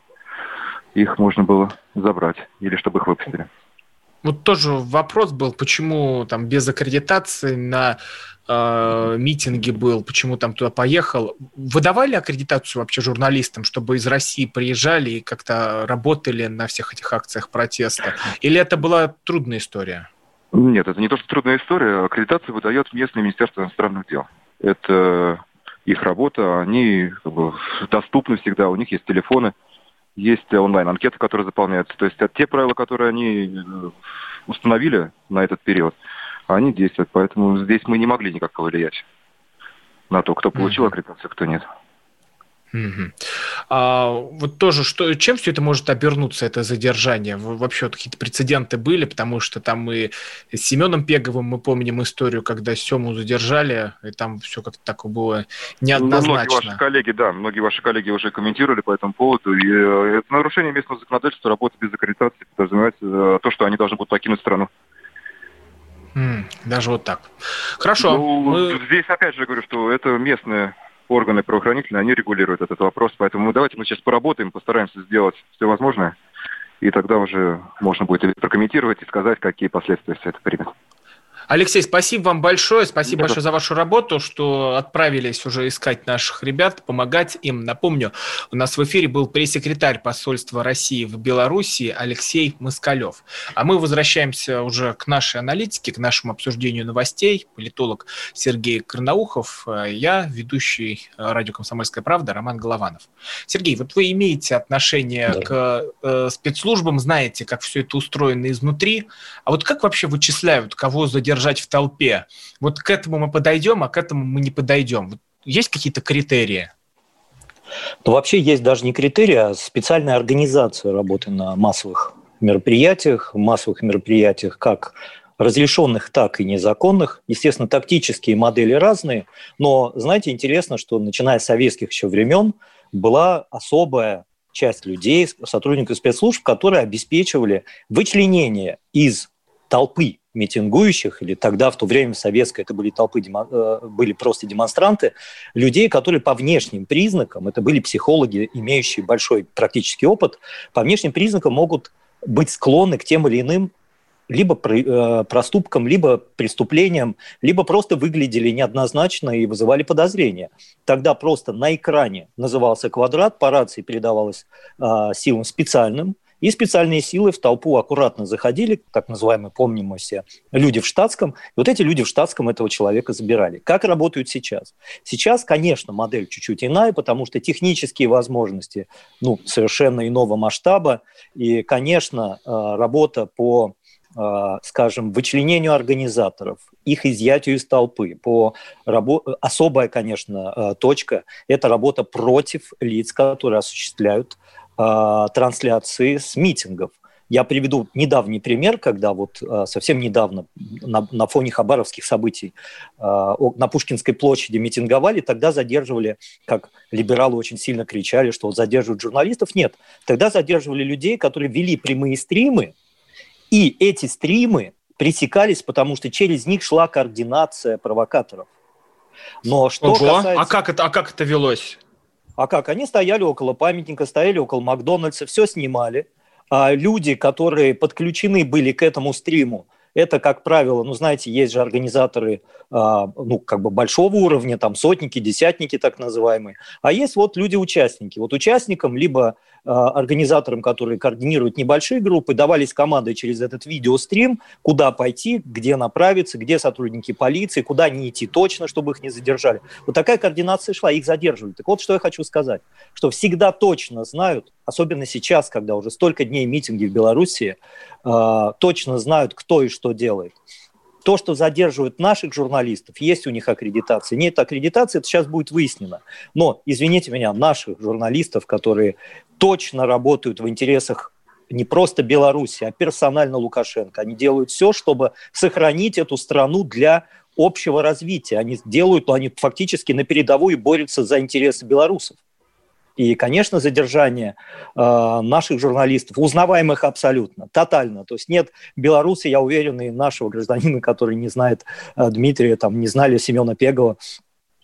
их можно было забрать или чтобы их выпустили. Вот тоже вопрос был, почему там без аккредитации на э, митинге был, почему там туда поехал. Выдавали аккредитацию вообще журналистам, чтобы из России приезжали и как-то работали на всех этих акциях протеста? Или это была трудная история? Нет, это не то, что трудная история. Аккредитацию выдает местное Министерство иностранных дел. Это их работа, они как бы, доступны всегда, у них есть телефоны есть онлайн-анкеты, которые заполняются. То есть те правила, которые они э, установили на этот период, они действуют. Поэтому здесь мы не могли никак повлиять на то, кто получил аккредитацию, кто нет. Угу. А, вот тоже, что, чем все это может обернуться, это задержание? Вообще вот какие-то прецеденты были, потому что там мы с Семеном Пеговым мы помним историю, когда Сему задержали, и там все как-то так было неоднозначно. Ну, многие ваши коллеги, да, многие ваши коллеги уже комментировали по этому поводу. И э, это нарушение местного законодательства, работа без аккредитации подразумевает э, то, что они должны будут покинуть страну. даже вот так. Хорошо. Ну, мы... Здесь опять же говорю, что это местное органы правоохранительные, они регулируют этот вопрос. Поэтому давайте мы сейчас поработаем, постараемся сделать все возможное, и тогда уже можно будет прокомментировать и сказать, какие последствия все это примет. Алексей, спасибо вам большое. Спасибо большое за вашу работу, что отправились уже искать наших ребят, помогать им. Напомню, у нас в эфире был пресс-секретарь посольства России в Беларуси Алексей Москалев. А мы возвращаемся уже к нашей аналитике, к нашему обсуждению новостей. Политолог Сергей Карнаухов, я, ведущий радио «Комсомольская правда» Роман Голованов. Сергей, вот вы имеете отношение да. к э, спецслужбам, знаете, как все это устроено изнутри. А вот как вообще вычисляют, кого задержать держать в толпе. Вот к этому мы подойдем, а к этому мы не подойдем. Есть какие-то критерии? Ну, вообще есть даже не критерии, а специальная организация работы на массовых мероприятиях, массовых мероприятиях как разрешенных, так и незаконных. Естественно, тактические модели разные, но, знаете, интересно, что начиная с советских еще времен была особая часть людей, сотрудников спецслужб, которые обеспечивали вычленение из толпы митингующих, или тогда, в то время советское, это были толпы, э, были просто демонстранты, людей, которые по внешним признакам, это были психологи, имеющие большой практический опыт, по внешним признакам могут быть склонны к тем или иным либо э, проступкам, либо преступлениям, либо просто выглядели неоднозначно и вызывали подозрения. Тогда просто на экране назывался квадрат, по рации передавалось э, силам специальным – и специальные силы в толпу аккуратно заходили, так называемые, помним мы все, люди в штатском. И вот эти люди в штатском этого человека забирали. Как работают сейчас? Сейчас, конечно, модель чуть-чуть иная, потому что технические возможности ну, совершенно иного масштаба. И, конечно, э, работа по э, скажем, вычленению организаторов, их изъятию из толпы. По рабо... Особая, конечно, э, точка – это работа против лиц, которые осуществляют э, трансляции с митингов. Я приведу недавний пример, когда вот э, совсем недавно на, на фоне хабаровских событий э, на Пушкинской площади митинговали, тогда задерживали, как либералы очень сильно кричали, что вот задерживают журналистов. Нет, тогда задерживали людей, которые вели прямые стримы, и эти стримы пресекались, потому что через них шла координация провокаторов. Но что Ого, касается... а, как это, а как это велось? А как? Они стояли около памятника, стояли около Макдональдса, все снимали. А люди, которые подключены были к этому стриму, это, как правило, ну, знаете, есть же организаторы, а, ну, как бы большого уровня, там, сотники, десятники так называемые, а есть вот люди-участники. Вот участникам либо организаторам, которые координируют небольшие группы, давались команды через этот видеострим, куда пойти, где направиться, где сотрудники полиции, куда не идти точно, чтобы их не задержали. Вот такая координация шла, их задерживали. Так вот, что я хочу сказать, что всегда точно знают, особенно сейчас, когда уже столько дней митинги в Беларуси, э, точно знают, кто и что делает. То, что задерживают наших журналистов, есть у них аккредитация. Нет аккредитации, это сейчас будет выяснено. Но, извините меня, наших журналистов, которые точно работают в интересах не просто Беларуси, а персонально Лукашенко. Они делают все, чтобы сохранить эту страну для общего развития. Они делают, они фактически на передовой борются за интересы белорусов. И, конечно, задержание э, наших журналистов, узнаваемых абсолютно, тотально. То есть нет белоруса, я уверен, и нашего гражданина, который не знает э, Дмитрия, там, не знали Семена Пегова.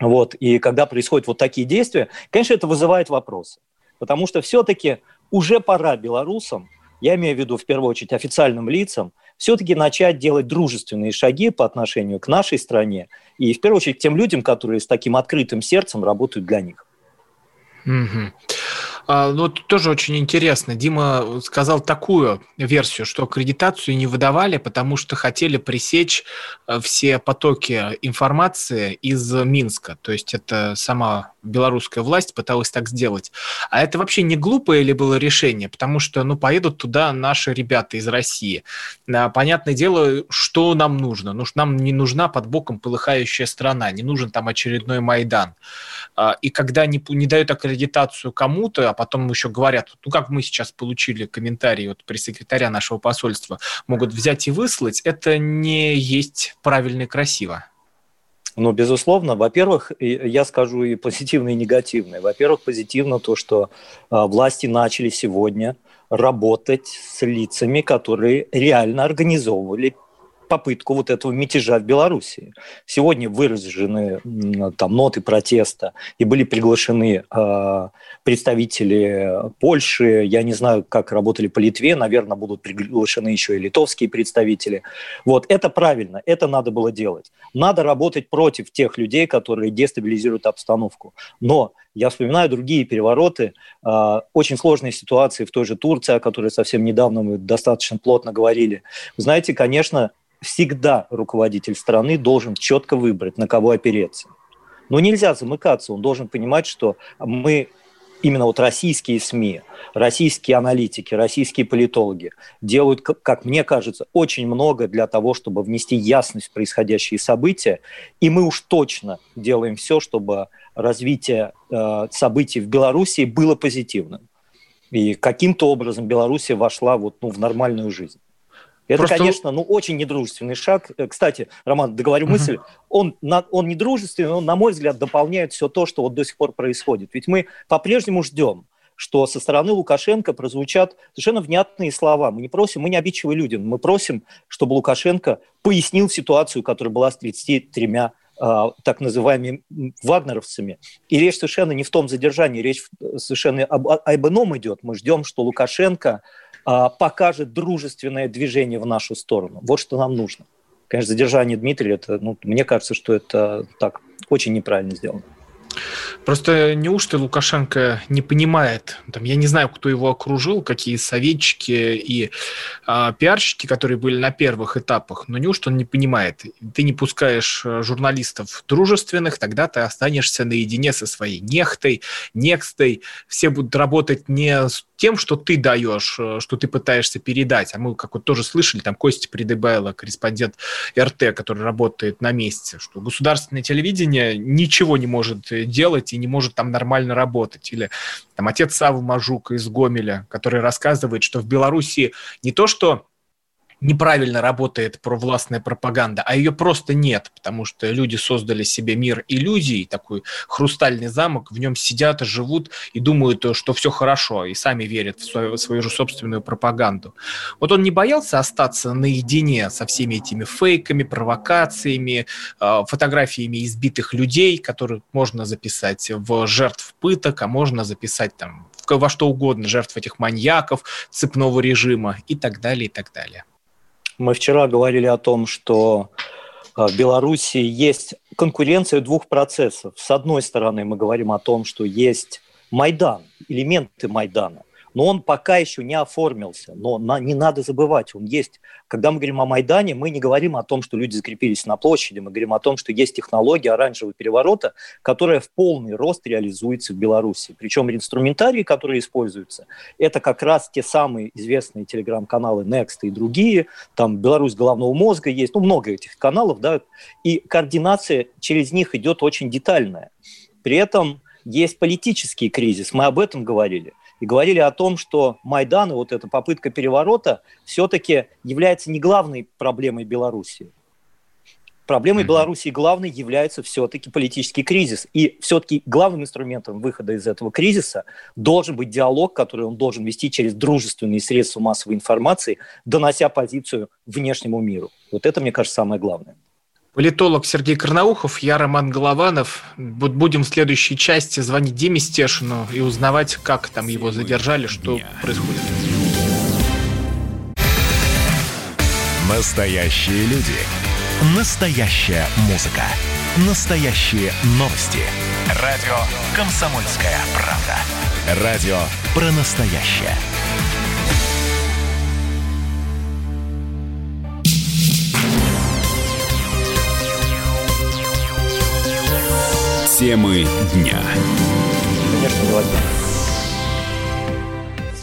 Вот. И когда происходят вот такие действия, конечно, это вызывает вопросы. Потому что все-таки уже пора белорусам, я имею в виду в первую очередь официальным лицам, все-таки начать делать дружественные шаги по отношению к нашей стране и в первую очередь к тем людям, которые с таким открытым сердцем работают для них. Угу. А, ну, тоже очень интересно. Дима сказал такую версию, что аккредитацию не выдавали, потому что хотели пресечь э, все потоки информации из Минска. То есть это сама белорусская власть пыталась так сделать. А это вообще не глупое ли было решение? Потому что, ну, поедут туда наши ребята из России. А, понятное дело, что нам нужно? Ну, нам не нужна под боком полыхающая страна, не нужен там очередной Майдан. А, и когда не, не дают аккредитацию кому-то, потом еще говорят, ну как мы сейчас получили комментарий от пресс-секретаря нашего посольства, могут взять и выслать, это не есть правильно и красиво. Ну, безусловно, во-первых, я скажу и позитивно, и негативное. Во-первых, позитивно то, что а, власти начали сегодня работать с лицами, которые реально организовывали попытку вот этого мятежа в Беларуси. Сегодня выражены там ноты протеста и были приглашены э, представители Польши. Я не знаю, как работали по Литве, наверное, будут приглашены еще и литовские представители. Вот это правильно, это надо было делать. Надо работать против тех людей, которые дестабилизируют обстановку. Но я вспоминаю другие перевороты, э, очень сложные ситуации в той же Турции, о которой совсем недавно мы достаточно плотно говорили. Знаете, конечно, всегда руководитель страны должен четко выбрать, на кого опереться. Но нельзя замыкаться, он должен понимать, что мы именно вот российские СМИ, российские аналитики, российские политологи делают, как мне кажется, очень много для того, чтобы внести ясность в происходящие события. И мы уж точно делаем все, чтобы развитие э, событий в Беларуси было позитивным. И каким-то образом Беларусь вошла вот, ну, в нормальную жизнь. Это, Просто... конечно, ну, очень недружественный шаг. Э, кстати, Роман, договорю мысль, uh-huh. он, он недружественный, он, на мой взгляд, дополняет все то, что вот до сих пор происходит. Ведь мы по-прежнему ждем, что со стороны Лукашенко прозвучат совершенно внятные слова. Мы не просим, мы не обидчивые люди, мы просим, чтобы Лукашенко пояснил ситуацию, которая была с 33 а, так называемыми вагнеровцами. И речь совершенно не в том задержании, речь совершенно об, об ином идет. Мы ждем, что Лукашенко покажет дружественное движение в нашу сторону. Вот что нам нужно. Конечно, задержание Дмитрия, это, ну, мне кажется, что это так очень неправильно сделано. Просто неужто Лукашенко не понимает, там, я не знаю, кто его окружил, какие советчики и э, пиарщики, которые были на первых этапах, но неужто он не понимает, ты не пускаешь э, журналистов дружественных, тогда ты останешься наедине со своей нехтой, некстой, все будут работать не с тем, что ты даешь, э, что ты пытаешься передать, а мы, как вот тоже слышали, там Костя Придыбайло, корреспондент РТ, который работает на месте, что государственное телевидение ничего не может э, делать и не может там нормально работать. Или там отец Савы Мажука из Гомеля, который рассказывает, что в Беларуси не то, что неправильно работает провластная пропаганда, а ее просто нет, потому что люди создали себе мир иллюзий, такой хрустальный замок, в нем сидят, живут и думают, что все хорошо, и сами верят в свою, свою же собственную пропаганду. Вот он не боялся остаться наедине со всеми этими фейками, провокациями, а, фотографиями избитых людей, которые можно записать в жертв пыток, а можно записать там во что угодно, жертв этих маньяков, цепного режима и так далее, и так далее. Мы вчера говорили о том, что э, в Беларуси есть конкуренция двух процессов. С одной стороны, мы говорим о том, что есть Майдан, элементы Майдана – но он пока еще не оформился. Но на, не надо забывать, он есть. Когда мы говорим о Майдане, мы не говорим о том, что люди закрепились на площади, мы говорим о том, что есть технология оранжевого переворота, которая в полный рост реализуется в Беларуси. Причем инструментарии, которые используются, это как раз те самые известные телеграм-каналы Next и другие, там Беларусь головного мозга есть, ну много этих каналов, да, и координация через них идет очень детальная. При этом есть политический кризис, мы об этом говорили – и говорили о том, что Майдан и вот эта попытка переворота все-таки является не главной проблемой Беларуси. Проблемой mm-hmm. Беларуси главной является все-таки политический кризис. И все-таки главным инструментом выхода из этого кризиса должен быть диалог, который он должен вести через дружественные средства массовой информации, донося позицию внешнему миру. Вот это, мне кажется, самое главное. Политолог Сергей Карнаухов, я Роман Голованов. Будем в следующей части звонить Диме Стешину и узнавать, как там его задержали, что происходит. Настоящие люди. Настоящая музыка. Настоящие новости. Радио «Комсомольская правда». Радио про настоящее. Темы дня. Конечно, голодный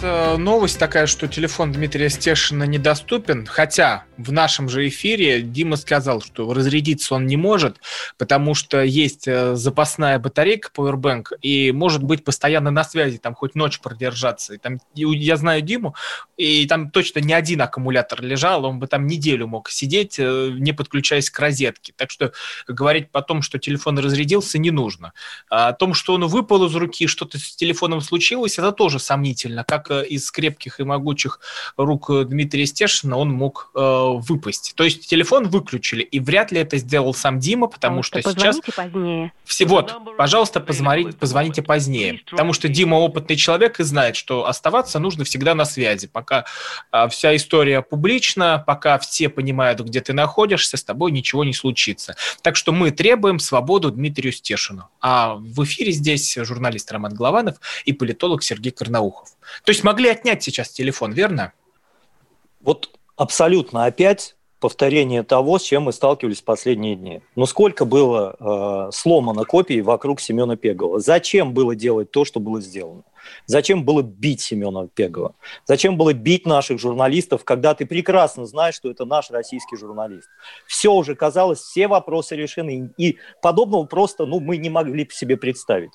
новость такая, что телефон Дмитрия Стешина недоступен, хотя в нашем же эфире Дима сказал, что разрядиться он не может, потому что есть э, запасная батарейка Powerbank и может быть постоянно на связи, там хоть ночь продержаться. И там, я знаю Диму, и там точно не один аккумулятор лежал, он бы там неделю мог сидеть, э, не подключаясь к розетке. Так что говорить потом, что телефон разрядился, не нужно. А о том, что он выпал из руки, что-то с телефоном случилось, это тоже сомнительно. Как только из крепких и могучих рук Дмитрия Стешина он мог э, выпасть. То есть телефон выключили, и вряд ли это сделал сам Дима, потому что сейчас... позднее. Все, вот, пожалуйста, позвоните, позвоните позднее, потому что Дима опытный человек и знает, что оставаться нужно всегда на связи, пока э, вся история публична, пока все понимают, где ты находишься, с тобой ничего не случится. Так что мы требуем свободу Дмитрию Стешину. А в эфире здесь журналист Роман Голованов и политолог Сергей Карнаухов. То есть могли отнять сейчас телефон, верно? Вот абсолютно опять повторение того, с чем мы сталкивались в последние дни. Но сколько было э, сломано копий вокруг Семена Пегова? Зачем было делать то, что было сделано? Зачем было бить Семена Пегова? Зачем было бить наших журналистов, когда ты прекрасно знаешь, что это наш российский журналист? Все уже казалось, все вопросы решены. И подобного просто ну, мы не могли себе представить.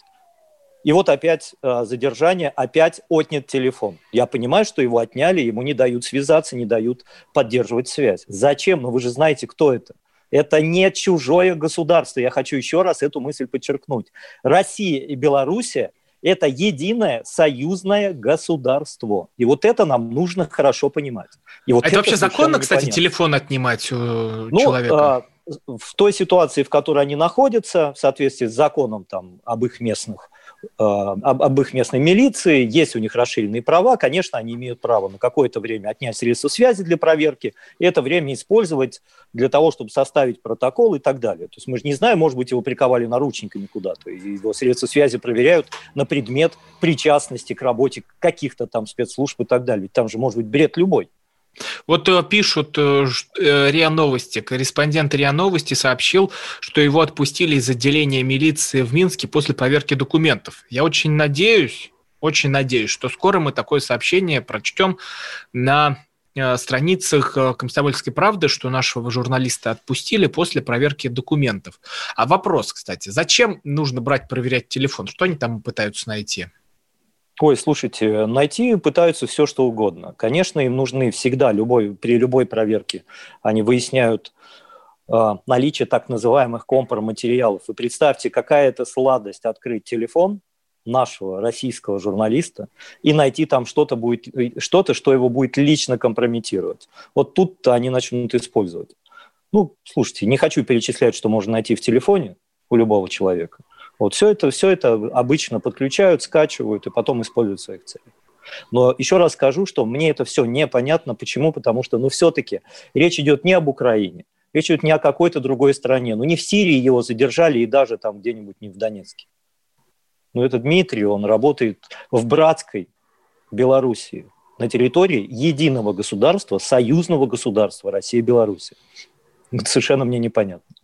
И вот опять э, задержание, опять отнят телефон. Я понимаю, что его отняли, ему не дают связаться, не дают поддерживать связь. Зачем? Ну вы же знаете, кто это. Это не чужое государство. Я хочу еще раз эту мысль подчеркнуть. Россия и Белоруссия – это единое союзное государство. И вот это нам нужно хорошо понимать. И вот а это, это вообще законно, кстати, телефон отнимать у ну, человека? Э, в той ситуации, в которой они находятся, в соответствии с законом там, об их местных Э, об, об их местной милиции, есть у них расширенные права, конечно, они имеют право на какое-то время отнять средства связи для проверки, и это время использовать для того, чтобы составить протокол и так далее. То есть мы же не знаем, может быть, его приковали наручниками куда-то, и его средства связи проверяют на предмет причастности к работе каких-то там спецслужб и так далее. Ведь там же может быть бред любой. Вот э, пишут э, э, РИА Новости. Корреспондент РИА Новости сообщил, что его отпустили из отделения милиции в Минске после проверки документов. Я очень надеюсь, очень надеюсь, что скоро мы такое сообщение прочтем на страницах «Комсомольской правды», что нашего журналиста отпустили после проверки документов. А вопрос, кстати, зачем нужно брать проверять телефон? Что они там пытаются найти? Ой, слушайте, найти пытаются все, что угодно. Конечно, им нужны всегда, любой, при любой проверке, они выясняют э, наличие так называемых компроматериалов. И представьте, какая это сладость открыть телефон нашего российского журналиста и найти там что-то, будет, что-то, что его будет лично компрометировать. Вот тут-то они начнут использовать. Ну, слушайте, не хочу перечислять, что можно найти в телефоне у любого человека – вот все это, все это обычно подключают, скачивают и потом используют в своих целях. Но еще раз скажу, что мне это все непонятно. Почему? Потому что, ну, все-таки речь идет не об Украине, речь идет не о какой-то другой стране. Ну, не в Сирии его задержали и даже там где-нибудь не в Донецке. Но это Дмитрий, он работает в братской Белоруссии, на территории единого государства, союзного государства России и Беларуси. Это совершенно мне непонятно.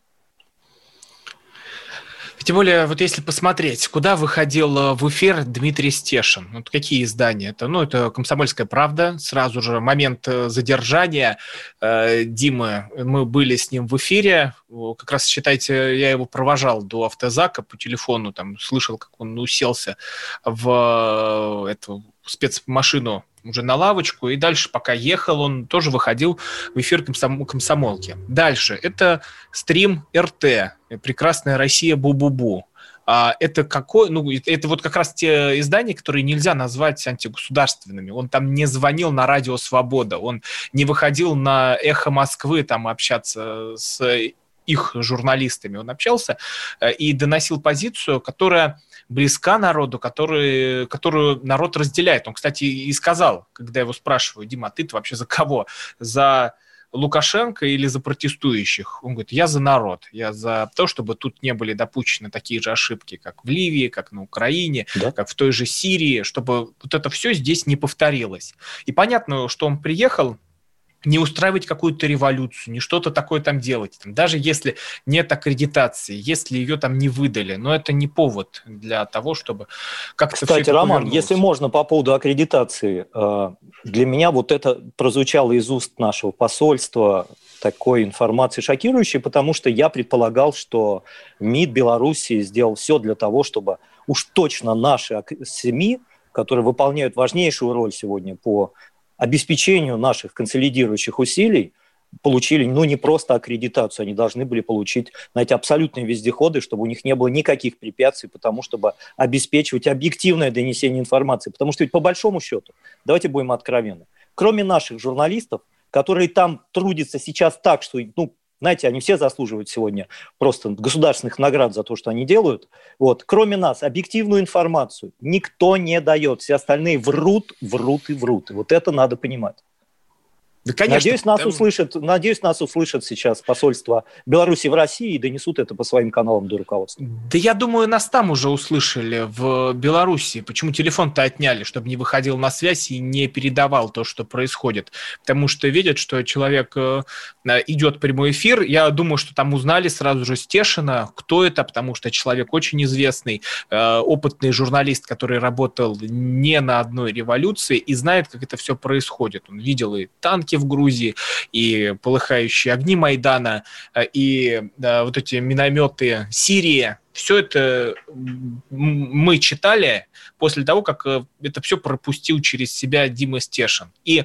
Тем более, вот если посмотреть, куда выходил э, в эфир Дмитрий Стешин, вот какие издания это? Ну, это «Комсомольская правда», сразу же момент э, задержания э, Димы, мы были с ним в эфире, как раз, считайте, я его провожал до автозака по телефону, там, слышал, как он уселся в э, эту спецмашину уже на лавочку, и дальше, пока ехал, он тоже выходил в эфир комсом... комсомолки. Дальше, это стрим РТ, «Прекрасная Россия Бу-Бу-Бу». А это какой, ну, это вот как раз те издания, которые нельзя назвать антигосударственными. Он там не звонил на радио Свобода, он не выходил на Эхо Москвы там общаться с их журналистами. Он общался э, и доносил позицию, которая близка народу, который, которую народ разделяет. Он, кстати, и сказал, когда его спрашиваю, Дима, а ты вообще за кого? За Лукашенко или за протестующих? Он говорит, я за народ, я за то, чтобы тут не были допущены такие же ошибки, как в Ливии, как на Украине, да? как в той же Сирии, чтобы вот это все здесь не повторилось. И понятно, что он приехал не устраивать какую-то революцию, не что-то такое там делать. Там, даже если нет аккредитации, если ее там не выдали, но это не повод для того, чтобы как-то... Кстати, Роман, если можно по поводу аккредитации, э, для меня вот это прозвучало из уст нашего посольства такой информации шокирующей, потому что я предполагал, что МИД Белоруссии сделал все для того, чтобы уж точно наши СМИ, которые выполняют важнейшую роль сегодня по обеспечению наших консолидирующих усилий получили, ну, не просто аккредитацию, они должны были получить, знаете, абсолютные вездеходы, чтобы у них не было никаких препятствий, потому чтобы обеспечивать объективное донесение информации. Потому что ведь по большому счету давайте будем откровенны. Кроме наших журналистов, которые там трудятся сейчас так, что, ну, знаете, они все заслуживают сегодня просто государственных наград за то, что они делают. Вот. Кроме нас, объективную информацию никто не дает. Все остальные врут, врут и врут. И вот это надо понимать. Да, конечно, надеюсь, нас там... услышат, надеюсь, нас услышат сейчас посольство Беларуси в России и донесут это по своим каналам до руководства. Да я думаю, нас там уже услышали в Беларуси. Почему телефон-то отняли, чтобы не выходил на связь и не передавал то, что происходит. Потому что видят, что человек э, идет прямой эфир. Я думаю, что там узнали сразу же Стешина, кто это, потому что человек очень известный, э, опытный журналист, который работал не на одной революции и знает, как это все происходит. Он видел и танки, в Грузии, и полыхающие огни Майдана, э, и вот эти минометы Сирии. Все это мы читали после того, как э, это все пропустил через себя Дима Стешин. И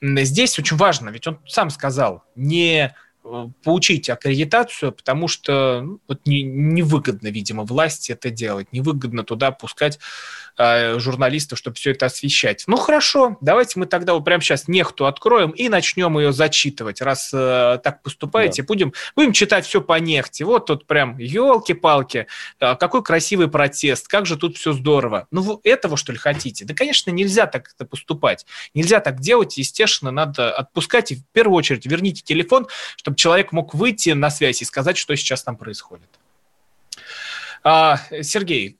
здесь очень важно, ведь он сам сказал, не э, получить аккредитацию, потому что ну, вот не, невыгодно, видимо, власти это делать, невыгодно туда пускать э, журналистов, чтобы все это освещать. Ну хорошо, давайте мы тогда вот прямо сейчас нехту откроем и начнем ее зачитывать. Раз э, так поступаете, да. будем, будем читать все по нехте. Вот тут прям, елки-палки, э, какой красивый протест, как же тут все здорово. Ну вы этого, что ли, хотите? Да, конечно, нельзя так это поступать. Нельзя так делать, естественно, надо отпускать и в первую очередь верните телефон, чтобы человек мог выйти на связь и сказать, что сейчас там происходит. А, Сергей,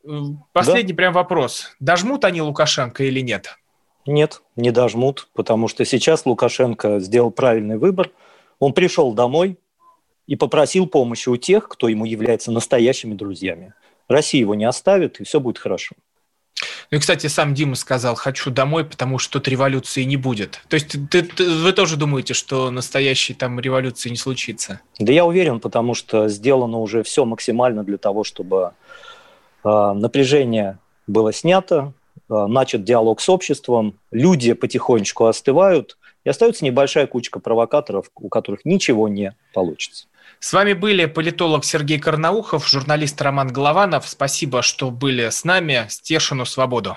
последний да? прям вопрос. Дожмут они Лукашенко или нет? Нет, не дожмут, потому что сейчас Лукашенко сделал правильный выбор. Он пришел домой и попросил помощи у тех, кто ему является настоящими друзьями. Россия его не оставит, и все будет хорошо. Ну и, кстати, сам Дима сказал, хочу домой, потому что тут революции не будет. То есть ты, ты, вы тоже думаете, что настоящей там революции не случится? Да я уверен, потому что сделано уже все максимально для того, чтобы э, напряжение было снято, э, начат диалог с обществом, люди потихонечку остывают, и остается небольшая кучка провокаторов, у которых ничего не получится. С вами были политолог Сергей Карнаухов, журналист Роман Голованов. Спасибо, что были с нами. Стешину свободу.